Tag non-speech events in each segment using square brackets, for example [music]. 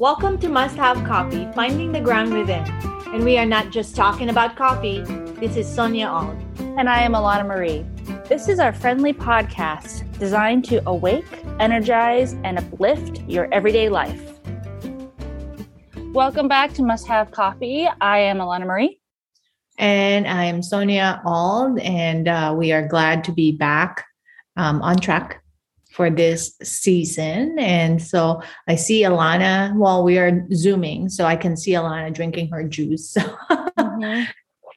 Welcome to Must Have Coffee, Finding the Ground Within. And we are not just talking about coffee. This is Sonia Ald. And I am Alana Marie. This is our friendly podcast designed to awake, energize, and uplift your everyday life. Welcome back to Must Have Coffee. I am Alana Marie. And I am Sonia Ald, and uh, we are glad to be back um, on track for this season. And so I see Alana while we are Zooming, so I can see Alana drinking her juice. [laughs] mm-hmm.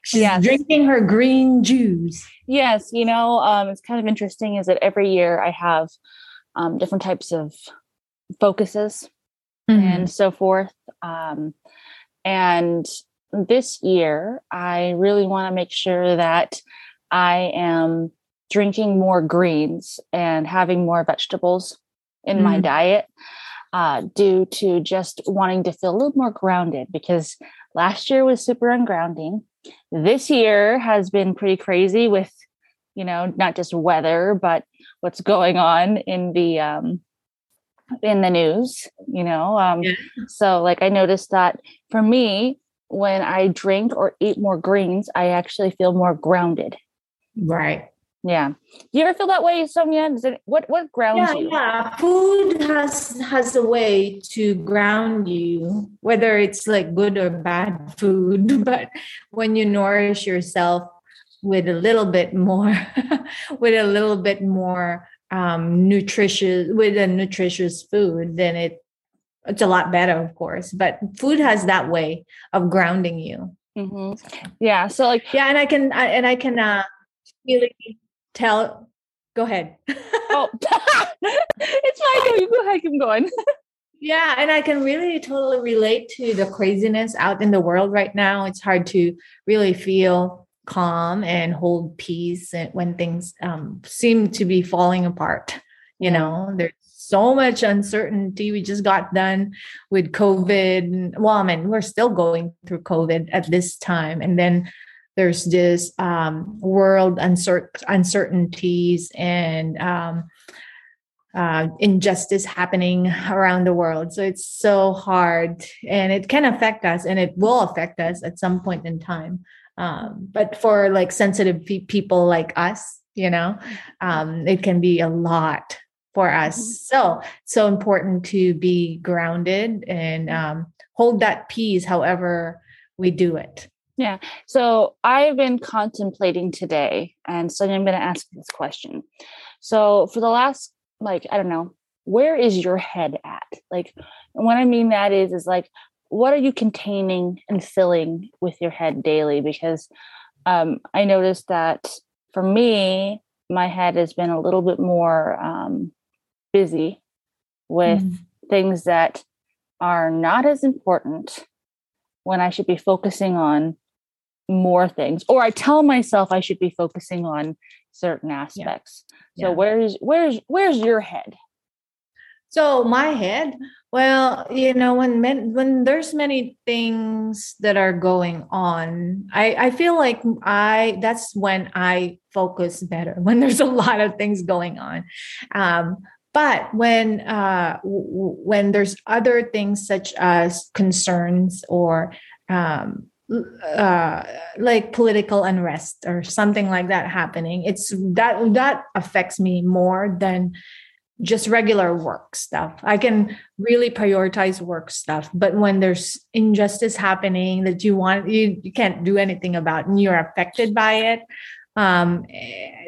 She's yes. drinking her green juice. Yes, you know, um, it's kind of interesting is that every year I have um, different types of focuses mm-hmm. and so forth. Um, and this year, I really want to make sure that I am drinking more greens and having more vegetables in mm. my diet uh, due to just wanting to feel a little more grounded because last year was super ungrounding. This year has been pretty crazy with, you know, not just weather, but what's going on in the um, in the news. You know, um, yeah. so like I noticed that for me, when I drink or eat more greens, I actually feel more grounded. Right. Yeah. Do you ever feel that way, Sonia? Is it what what grounds yeah, you? Yeah. Food has has a way to ground you, whether it's like good or bad food. [laughs] But when you nourish yourself with a little bit more, [laughs] with a little bit more um nutritious with a nutritious food, then it it's a lot better, of course. But food has that way of grounding you. Mm-hmm. Yeah. So like yeah, and I can I, and I can uh really tell go ahead. Oh. [laughs] It's fine you go ahead keep going. [laughs] Yeah and i can really totally relate to the craziness out in the world right now. It's hard to really feel calm and hold peace when things um, seem to be falling apart you know? There's so much uncertainty. We just got done with covid. Well i mean we're still going through covid at this time and then there's this um, world uncer- uncertainties and um, uh, injustice happening around the world. So it's so hard and it can affect us and it will affect us at some point in time. Um, but for like sensitive pe- people like us, you know, um, it can be a lot for us. Mm-hmm. So, so important to be grounded and um, hold that peace however we do it. Yeah. So I've been contemplating today, and so I'm going to ask this question. So for the last, like, I don't know, where is your head at? Like, what I mean that is, is like, what are you containing and filling with your head daily? Because um, I noticed that for me, my head has been a little bit more um, busy with mm. things that are not as important when I should be focusing on more things or i tell myself i should be focusing on certain aspects yeah. so yeah. where's where's where's your head so my head well you know when men, when there's many things that are going on i i feel like i that's when i focus better [laughs] when there's a lot of things going on um but when uh w- when there's other things such as concerns or um uh like political unrest or something like that happening it's that that affects me more than just regular work stuff. I can really prioritize work stuff but when there's injustice happening that you want you, you can't do anything about and you're affected by it um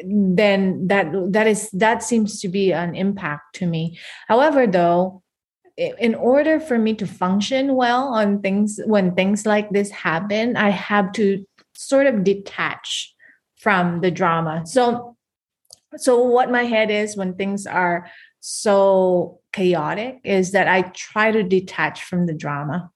then that that is that seems to be an impact to me. However though in order for me to function well on things when things like this happen i have to sort of detach from the drama. So so what my head is when things are so chaotic is that i try to detach from the drama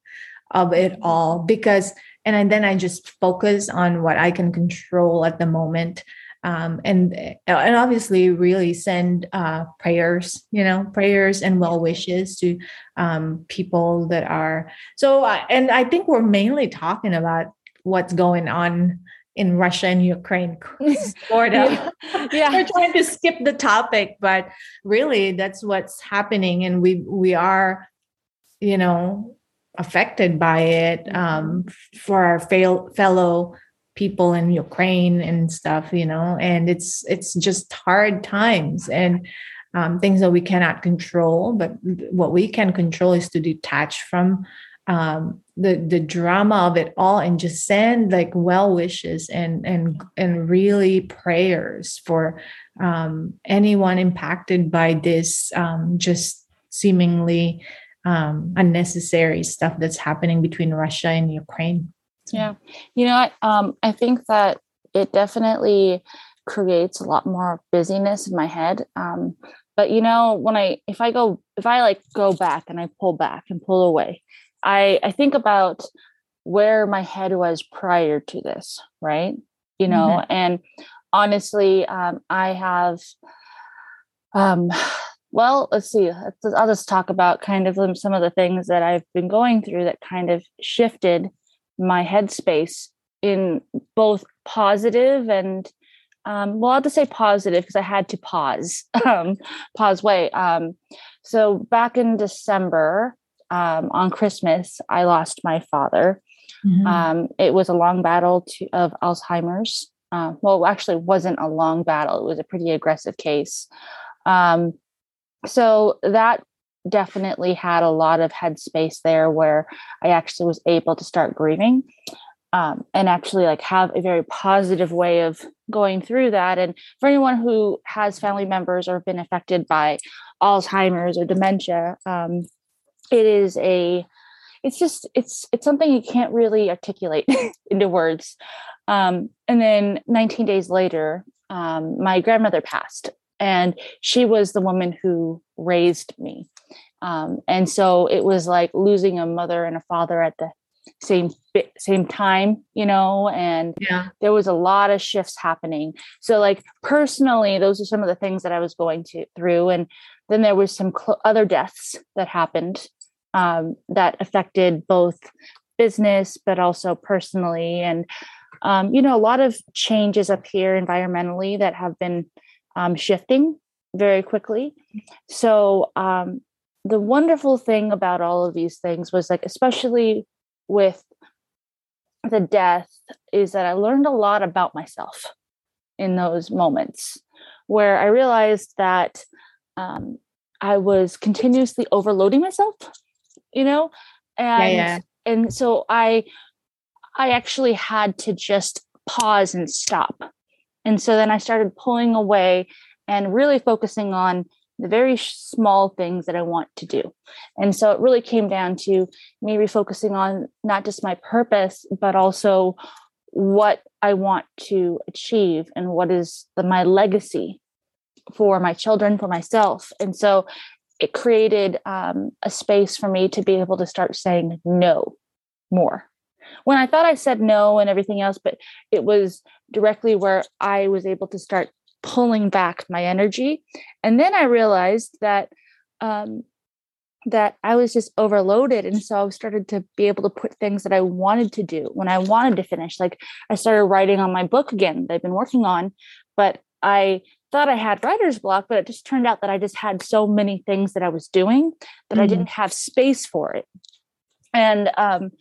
of it all because and then i just focus on what i can control at the moment um, and and obviously really send uh, prayers, you know, prayers and well wishes to um, people that are so. Uh, and I think we're mainly talking about what's going on in Russia and Ukraine, [laughs] sort of. yeah. yeah. We're trying to skip the topic, but really that's what's happening, and we we are you know affected by it um, for our fail, fellow people in Ukraine and stuff, you know, and it's it's just hard times and um, things that we cannot control. But what we can control is to detach from um, the the drama of it all and just send like well wishes and and and really prayers for um, anyone impacted by this um, just seemingly um, unnecessary stuff that's happening between Russia and Ukraine. Yeah, you know, um, I think that it definitely creates a lot more busyness in my head. Um, but you know, when I if I go if I like go back and I pull back and pull away, I I think about where my head was prior to this, right? You know, mm-hmm. and honestly, um, I have um well, let's see. I'll just talk about kind of some of the things that I've been going through that kind of shifted my headspace in both positive and um, well, I'll just say positive because I had to pause, [laughs] um, pause way. Um, so back in December um, on Christmas, I lost my father. Mm-hmm. Um, it was a long battle to, of Alzheimer's. Uh, well, actually, wasn't a long battle. It was a pretty aggressive case. Um, so that definitely had a lot of headspace there where I actually was able to start grieving um, and actually like have a very positive way of going through that. And for anyone who has family members or been affected by Alzheimer's or dementia, um, it is a it's just it's it's something you can't really articulate [laughs] into words um, and then 19 days later um, my grandmother passed and she was the woman who raised me um, and so it was like losing a mother and a father at the same same time you know and yeah. there was a lot of shifts happening so like personally those are some of the things that i was going to through and then there was some cl- other deaths that happened um, that affected both business but also personally and um, you know a lot of changes up here environmentally that have been um, shifting very quickly. So um, the wonderful thing about all of these things was like, especially with the death, is that I learned a lot about myself in those moments where I realized that um, I was continuously overloading myself, you know, and yeah, yeah. and so I I actually had to just pause and stop and so then I started pulling away and really focusing on the very small things that I want to do. And so it really came down to me refocusing on not just my purpose, but also what I want to achieve and what is the, my legacy for my children, for myself. And so it created um, a space for me to be able to start saying no more when I thought I said no and everything else, but it was directly where I was able to start pulling back my energy. And then I realized that um, that I was just overloaded. And so I started to be able to put things that I wanted to do when I wanted to finish. Like I started writing on my book again that I've been working on, but I thought I had writer's block, but it just turned out that I just had so many things that I was doing that mm-hmm. I didn't have space for it and um,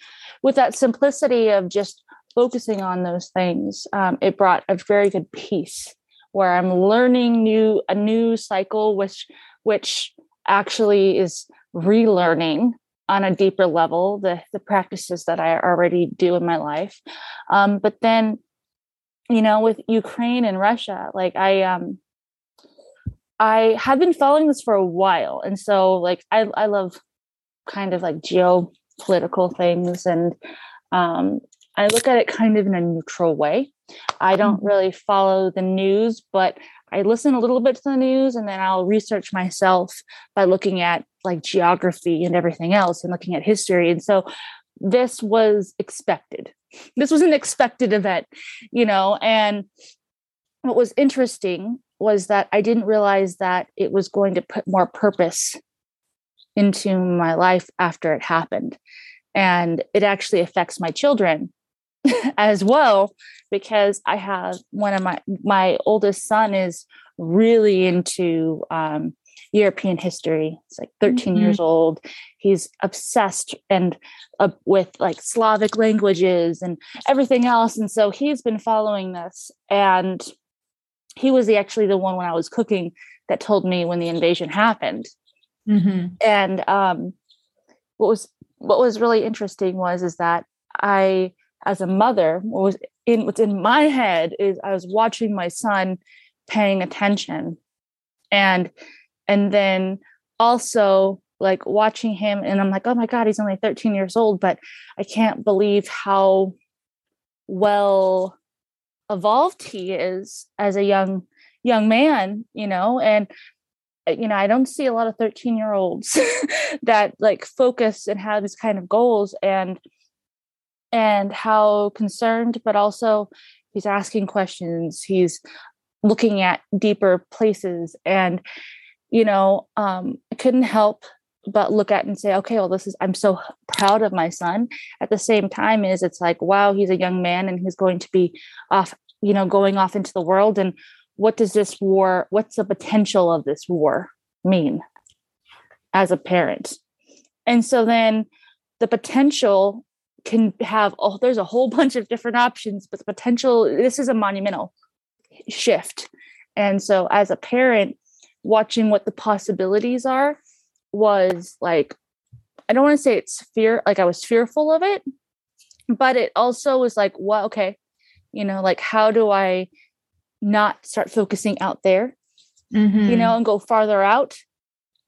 with that simplicity of just focusing on those things um, it brought a very good peace where i'm learning new a new cycle which which actually is relearning on a deeper level the the practices that i already do in my life. Um, but then you know with ukraine and russia like i um i have been following this for a while. And so like i i love kind of like geopolitical things and um, i look at it kind of in a neutral way i don't mm-hmm. really follow the news but i listen a little bit to the news and then i'll research myself by looking at like geography and everything else and looking at history and so this was expected this was an expected event you know and what was interesting was that i didn't realize that it was going to put more purpose into my life after it happened. And it actually affects my children [laughs] as well because I have one of my my oldest son is really into um, European history. It's like 13 mm-hmm. years old. He's obsessed and uh, with like Slavic languages and everything else. And so he's been following this. And he was the, actually the one when I was cooking that told me when the invasion happened. Mm-hmm. And um, what was what was really interesting was is that I, as a mother, what was in what's in my head is I was watching my son paying attention, and and then also like watching him, and I'm like, oh my god, he's only 13 years old, but I can't believe how well evolved he is as a young young man you know? And uh, you know i don't see a lot of 13 year olds [laughs] that like focus and have these kind of goals. And and how concerned but also he's asking questions. He's looking at deeper places and you know um i couldn't help but look at and say okay well this is i'm so proud of my son. At the same time is it's like wow he's a young man and he's going to be off you know going off into the world and what does this war what's the potential of this war mean as a parent? And so then the potential can have oh there's a whole bunch of different options but the potential this is a monumental shift and so as a parent watching what the possibilities are was like i don't want to say it's fear like i was fearful of it but it also was like well okay you know like how do i not start focusing out there, mm-hmm. you know, and go farther out.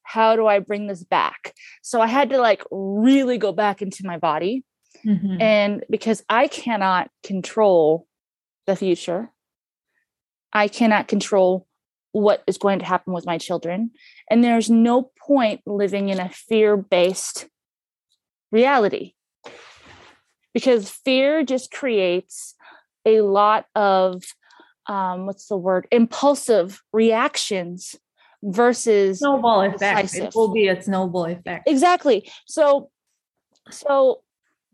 How do I bring this back? So I had to like really go back into my body. Mm-hmm. And because I cannot control the future, I cannot control what is going to happen with my children. And there's no point living in a fear based reality because fear just creates a lot of um, what's the word impulsive reactions versus snowball effect decisive. it will be a snowball effect exactly so so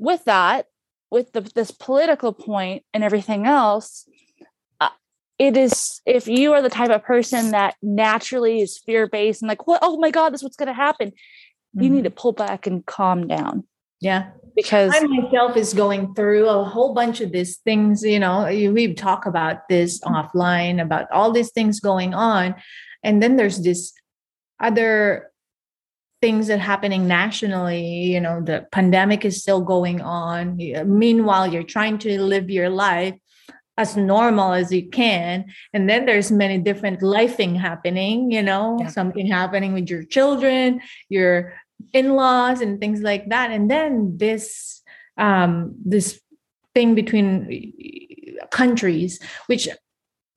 with that with the, this political point and everything else uh, it is if you are the type of person that naturally is fear based and like what oh my god this is what's going to happen mm-hmm. you need mm-hmm. to pull back and calm down yeah because I myself is going through a whole bunch of these things. You know, we talk about this offline about all these things going on, and then there's this other things that are happening nationally you know the pandemic is still going on. Meanwhile you're trying to live your life as normal as you can. And then there's many different lifing happening you know yeah. something happening with your children your in-laws and things like that. And then this um this thing between countries which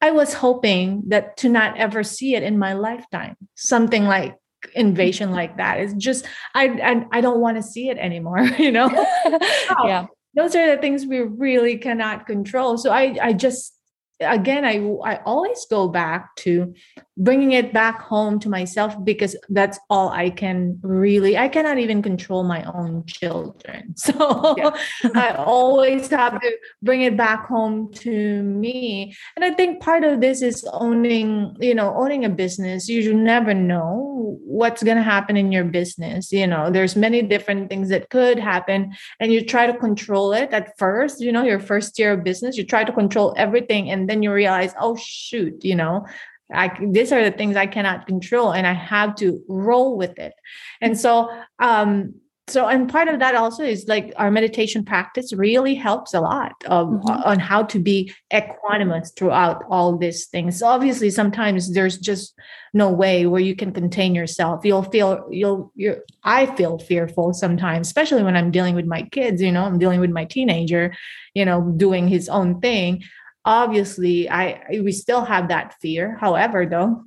i was hoping that to not ever see it in my lifetime. Something like invasion like that. It's just i i, I don't want to see it anymore [laughs] you know? [laughs] Yeah. Those are the things we really cannot control. So i i just again i i always go back to bringing it back home to myself because that's all i can really i cannot even control my own children. [laughs] So yeah. [laughs] i always have to bring it back home to me. And i think part of this is owning you know owning a business. You never know what's going to happen in your business. You know there's many different things that could happen and you try to control it at first. You know your first year of business you try to control everything and then you realize, oh shoot, you know, I these are the things I cannot control and I have to roll with it. And so um so and part of that also is like our meditation practice really helps a lot of, mm-hmm. on how to be equanimous throughout all these things so obviously sometimes there's just no way where you can contain yourself you'll feel you'll you i feel fearful sometimes especially when i'm dealing with my kids you know i'm dealing with my teenager you know doing his own thing obviously i we still have that fear. However though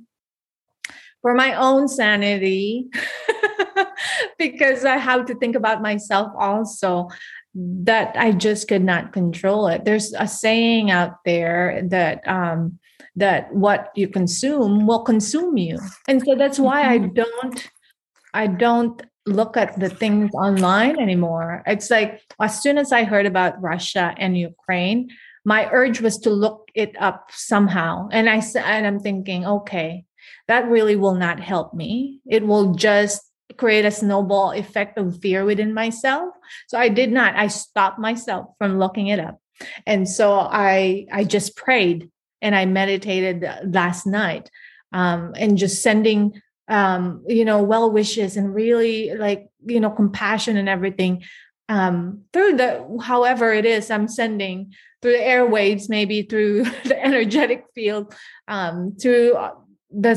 for my own sanity [laughs] because i have to think about myself also that i just could not control it. There's a saying out there that um that what you consume will consume you. And so that's why i mm-hmm. don't i don't look at the things online anymore. It's like as soon as i heard about russia and ukraine my urge was to look it up somehow and i and i'm thinking okay that really will not help me. It will just create a snowball effect of fear within myself. So I did not. I stopped myself from looking it up. And so I I just prayed and I meditated last night um, and just sending um, you know well wishes and really like you know compassion and everything um, through the however it is I'm sending through the airwaves, maybe through [laughs] the energetic field, um, through the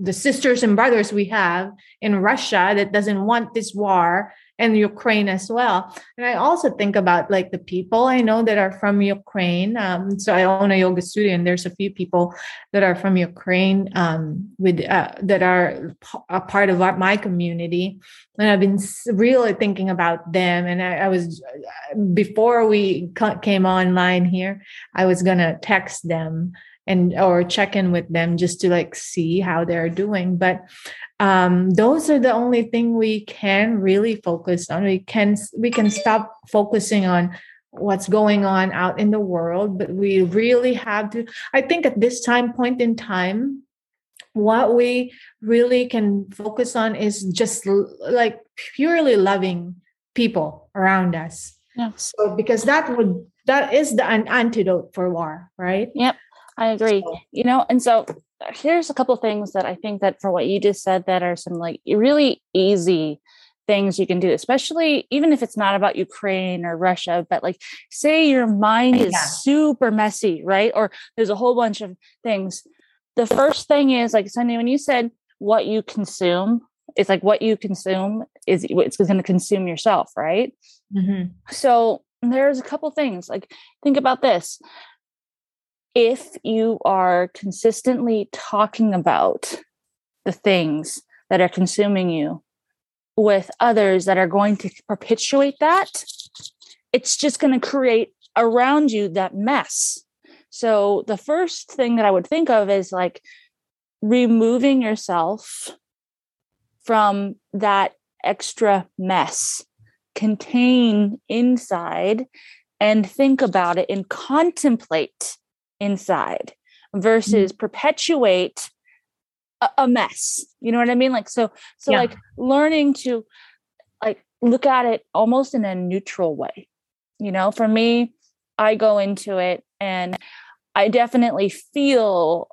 the sisters and brothers we have in Russia that doesn't want this war and Ukraine as well. And I also think about like the people I know that are from Ukraine. Um, so I own a yoga studio, and there's a few people that are from Ukraine um, with uh, that are a part of our, my community. And I've been really thinking about them. And I, I was before we came online here, I was gonna text them and or check in with them just to like see how they're doing. But um, those are the only thing we can really focus on. We can we can stop focusing on what's going on out in the world but we really have to i think at this time point in time what we really can focus on is just like purely loving people around us. Yeah. so because that would that is the an antidote for war right? Yep I agree. You know, and so here's a couple things that I think that for what you just said that are some like really easy things you can do, especially even if it's not about Ukraine or Russia, but like say your mind is yeah. super messy, right? Or there's a whole bunch of things. The first thing is like Sunny, when you said what you consume, it's like what you consume is it's going to consume yourself, right? Mm-hmm. So there's a couple things like think about this if you are consistently talking about the things that are consuming you with others that are going to perpetuate that, it's just going to create around you that mess. So, the first thing that I would think of is like removing yourself from that extra mess, contain inside and think about it and contemplate inside versus mm-hmm. perpetuate a, a, mess you know what i mean like so so yeah. like learning to like look at it almost in a neutral way you know for me i go into it and i definitely feel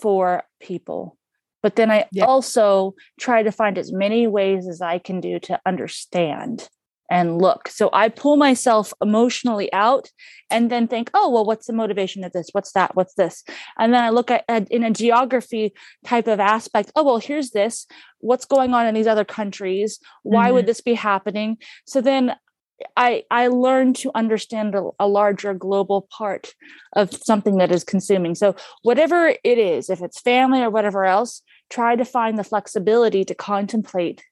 for people but then i yeah. also try to find as many ways as i can do to understand and look. So I pull myself emotionally out and then think, oh, well, what's the motivation of this? What's that? What's this? And then I look at, at, in a geography type of aspect, oh, well, here's this. What's going on in these other countries? Why mm-hmm. would this be happening? So then I I learn to understand a, a, larger global part of something that is consuming. So whatever it is, if it's family or whatever else, try to find the flexibility to contemplate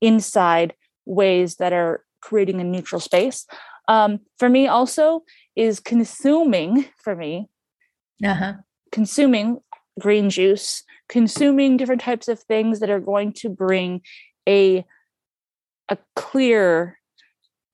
inside ways that are creating a neutral space. Um, for me, also, is consuming for me, uh-huh. consuming green juice, consuming different types of things that are going to bring a a clear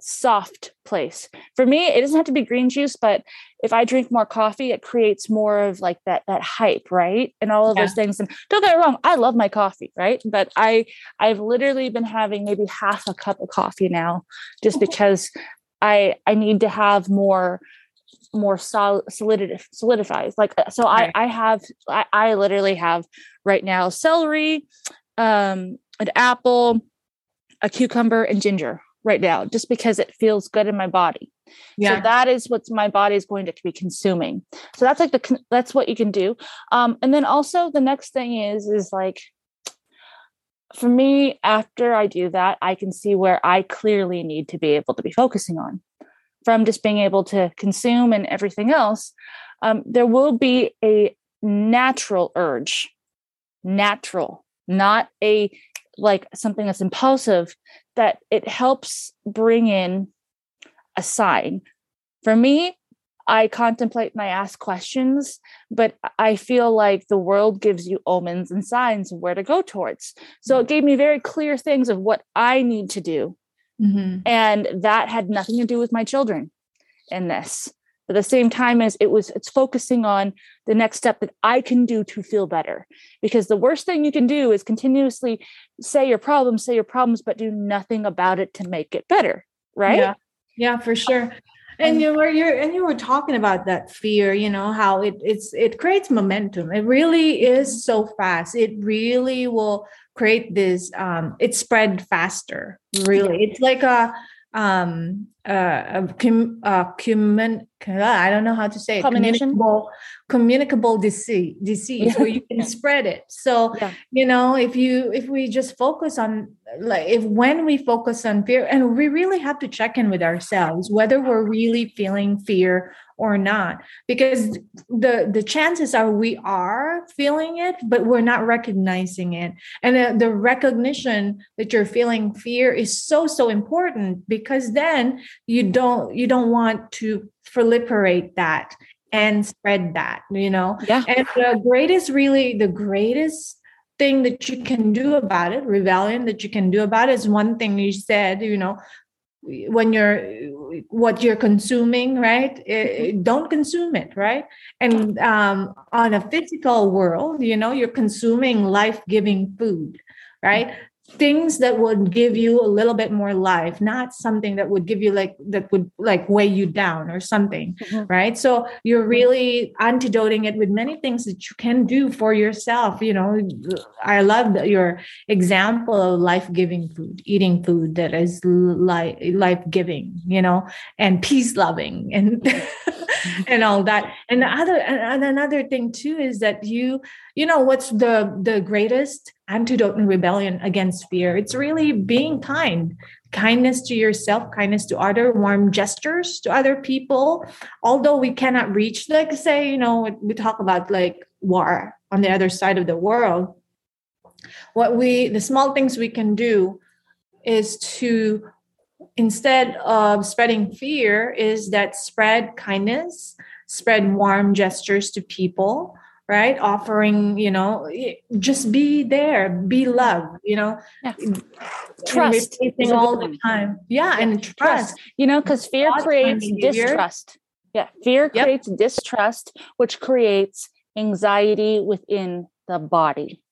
soft place. For me, it doesn't have to be green juice, but if I drink more coffee, it creates more of like that that hype, right? And all of yeah. those things. And don't get me wrong, I love my coffee, right? But I I've literally been having maybe half a cup of coffee now, just mm-hmm. because I I need to have more more solid solidif- solidifies. Like uh, so, I I have I, I literally have right now celery, um, an apple, a cucumber, and ginger right now just because it feels good in my body. Yeah. So that is what my body is going to be consuming. So that's like the that's what you can do. Um and then also the next thing is is like for me after I do that I can see where I clearly need to be able to be focusing on from just being able to consume and everything else. Um, there will be a natural urge, natural, not a like something that's impulsive that it helps bring in a sign. For me, I contemplate and I ask questions, but I feel like the world gives you omens and signs of where to go towards. So it gave me very clear things of what I need to do. Mm-hmm. And that had nothing to do with my children in this. At the same time as it was it's focusing on the next step that i can do to feel better. Because the worst thing you can do is continuously say your problems say your problems but do nothing about it to make it better right? Yeah. Yeah for sure. And you were you're and you were talking about that fear you know how it it's it creates momentum. It really is so fast. It really will create this um it spread faster really. It's like a um uh, a cum, uh, cumin, I don't know how to say it. Communicable, communicable disease, disease where you can [laughs] spread it. So, yeah. you know, if you if we just focus on like if when we focus on fear, and we really have to check in with ourselves whether we're really feeling fear or not because the the chances are we are feeling it but we're not recognizing it. And the, the recognition that you're feeling fear is so so important because then you don't you don't want to proliferate that and spread that you know? Yeah. And the greatest really the greatest thing that you can do about it rebellion that you can do about it is one thing you said you know when you're what you're consuming right? It, don't consume it right? And um, on a physical world you know you're consuming life-giving food right things that would give you a little bit more life not something that would give you like that would like weigh you down or something mm-hmm. right? So you're really antidoting it with many things that you can do for yourself you know? I love your example of life-giving food eating food that is life life-giving you know and peace loving and [laughs] and all that. And the other and another thing too is that you you know what's the the greatest antidote and rebellion against fear. It's really being kind kindness to yourself kindness to other warm gestures to other people. Although we cannot reach like say you know we talk about like war on the other side of the world what we the small things we can do is to instead of spreading fear is that spread kindness spread warm gestures to people right offering you know just be there be love you know yeah. trust all the time yeah, yeah. and trust. trust. you know because fear creates distrust yeah fear yep. creates distrust which creates anxiety within the body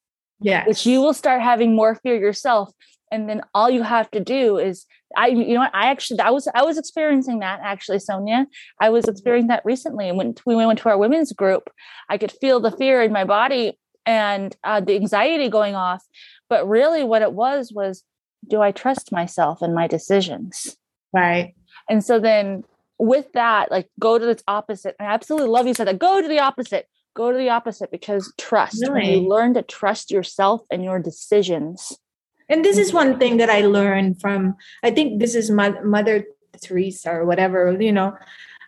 yeah which you will start having more fear yourself and then all you have to do is i you know what i actually i was i was experiencing that actually sonia. I was experiencing that recently and when we went to our women's group. I could feel the fear in my body and uh, the anxiety going off. But really what it was was do i trust myself and my decisions? Right. And so then with that like go to the opposite. I absolutely love you said that go to the opposite. Go to the opposite because trust. Really? when you learn to trust yourself and your decisions and this is one thing that I learned from, I think this is my Mother Teresa or whatever, you know.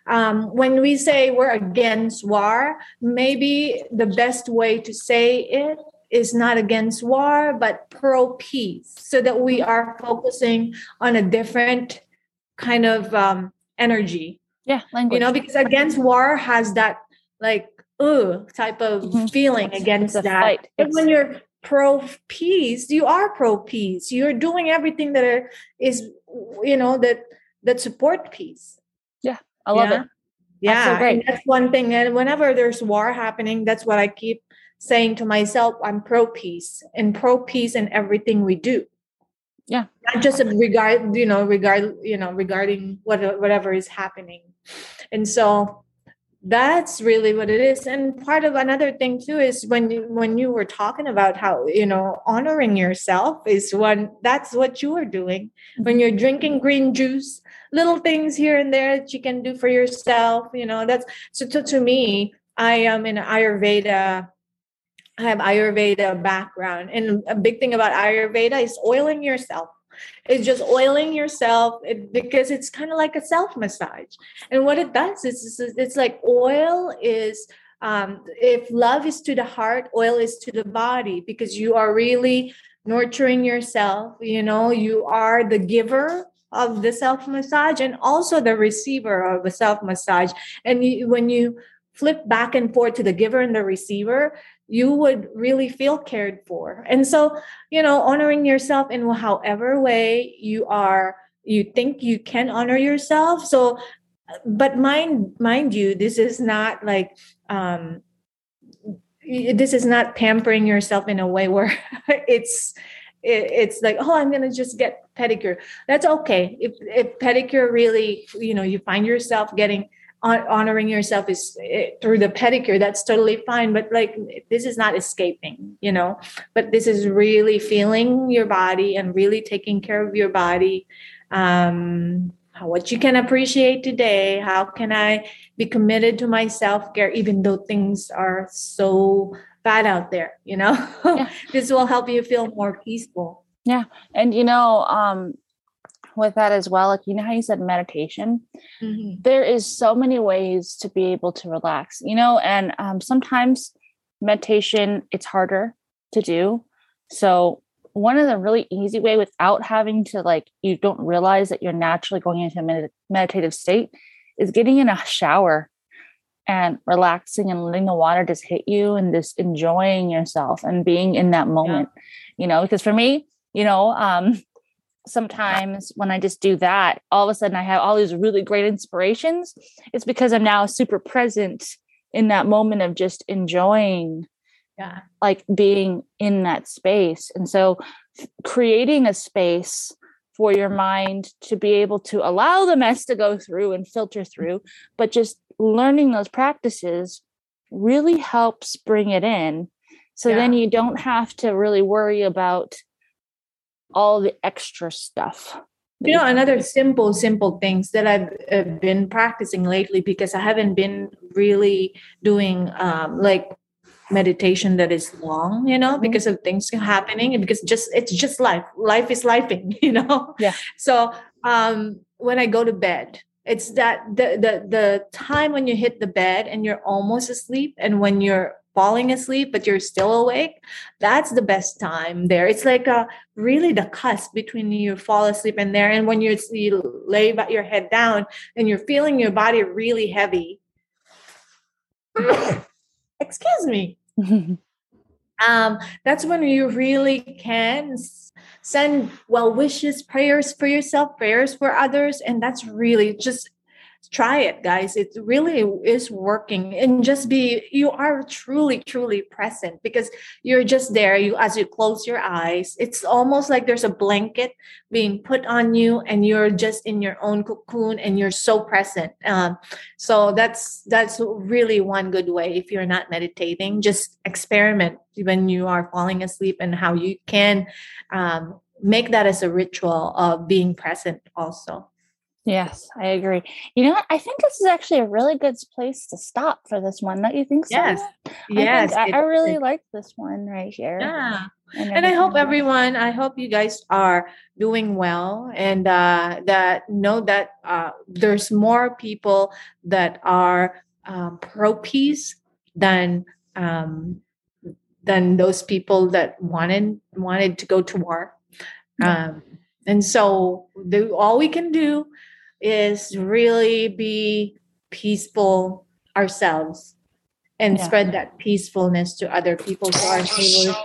Um, when we say we're against war, maybe the best way to say it is not against war, but pro peace, so that we are focusing on a different kind of um, energy. Yeah, language. You know, because against war has that like ooh type of mm-hmm. feeling against that. Fight. And when you're pro peace you are pro peace you're doing everything that is you know that that support peace. Yeah i love yeah? it. Yeah. That's, so great. that's one thing and whenever there's war happening that's what i keep saying to myself i'm pro peace and pro peace in everything we do. Yeah. Not just regard you know regard you know regarding what whatever is happening. And so that's really what it is. And part of another thing too is when you when you were talking about how you know honoring yourself is one that's what you are doing. When you're drinking green juice little things here and there that you can do for yourself you know that's so to, to me i am in ayurveda i have ayurveda background. And a big thing about ayurveda is oiling yourself it's just oiling yourself because it's kind of like a self massage. And what it does is it's like oil is um, if love is to the heart, oil is to the body because you are really nurturing yourself. You know, you are the giver of the self massage and also the receiver of the self massage. And you, when you flip back and forth to the giver and the receiver, you would really feel cared for. And so, you know, honoring yourself in however way you are, you think you can honor yourself. So, but mind mind you this is not like um this is not pampering yourself in a way where [laughs] it's it's like oh i'm gonna just get pedicure that's okay if, if pedicure really you know you find yourself getting honoring yourself is eh, through the pedicure that's totally fine but like this is not escaping you know? But this is really feeling your body and really taking care of your body um what you can appreciate today how can i be committed to my self-care even though things are so bad out there you know? [laughs] Yeah. this will help you feel more peaceful. Yeah and you know um with that as well like you know how you said meditation mm-hmm. there is so many ways to be able to relax you know and um, sometimes meditation it's harder to do so one of the really easy way without having to like you don't realize that you're naturally going into a med- meditative state is getting in a shower and relaxing and letting the water just hit you and just enjoying yourself and being in that moment yeah. you know because for me you know um sometimes when I just do that, all of a sudden I have all these really great inspirations. It's because I'm now super present in that moment of just enjoying yeah like being in that space and so creating a space for your mind to be able to allow the mess to go through and filter through but just learning those practices really helps bring it in so yeah. then you don't have to really worry about all the extra stuff you know another simple simple things that i've uh, been practicing lately because i haven't been really doing um, like meditation that is long you know mm-hmm. because of things happening and because just it's just life. Life is lifing [laughs] you know? Yeah. So um when i go to bed it's that the the the time when you hit the bed and you're almost asleep and when you're falling asleep but you're still awake that's the best time there. It's like a really the cusp between you fall asleep and there and when you, you lay your head down and you're feeling your body really heavy. [coughs] Excuse me. [laughs] Um, that's when you really can send well wishes prayers for yourself prayers for others and that's really just try it guys. It really is working. And just be you are truly truly present because you're just there. You as you close your eyes it's almost like there's a blanket being put on you and you're just in your own cocoon and you're so present. Um, so that's that's really one good way if you're not meditating just experiment when you are falling asleep and how you can um, make that as a ritual of being present also Yes, I agree. You know what? I think this is actually a really good place to stop for this one. Don't you think so? Yes. I yes. I, I, really like this one right here. Yeah. And, and I hope everyone, I hope you guys are doing well and uh, that know that uh, there's more people that are um, pro peace than um, than those people that wanted wanted to go to war. Um, and so the, all we can do is really be peaceful ourselves and yeah. spread that peacefulness to other people, to our neighbors,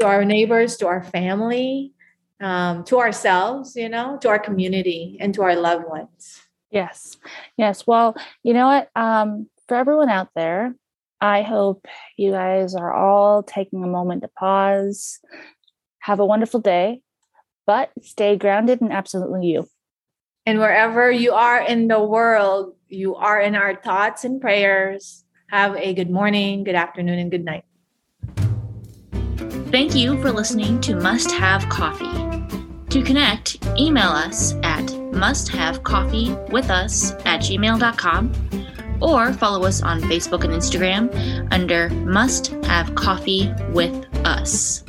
to our neighbors, to our family, um, to ourselves, you know, to our community and to our loved ones. Yes. Yes. Well, you know what? Um, for everyone out there, I hope you guys are all taking a moment to pause, have a wonderful day, but stay grounded and absolutely you. And wherever you are in the world, you are in our thoughts and prayers. Have a good morning, good afternoon, and good night. Thank you for listening to Must Have Coffee. To connect, email us at musthavecoffeewithus at gmail.com or follow us on Facebook and Instagram under Must Have Coffee with Us.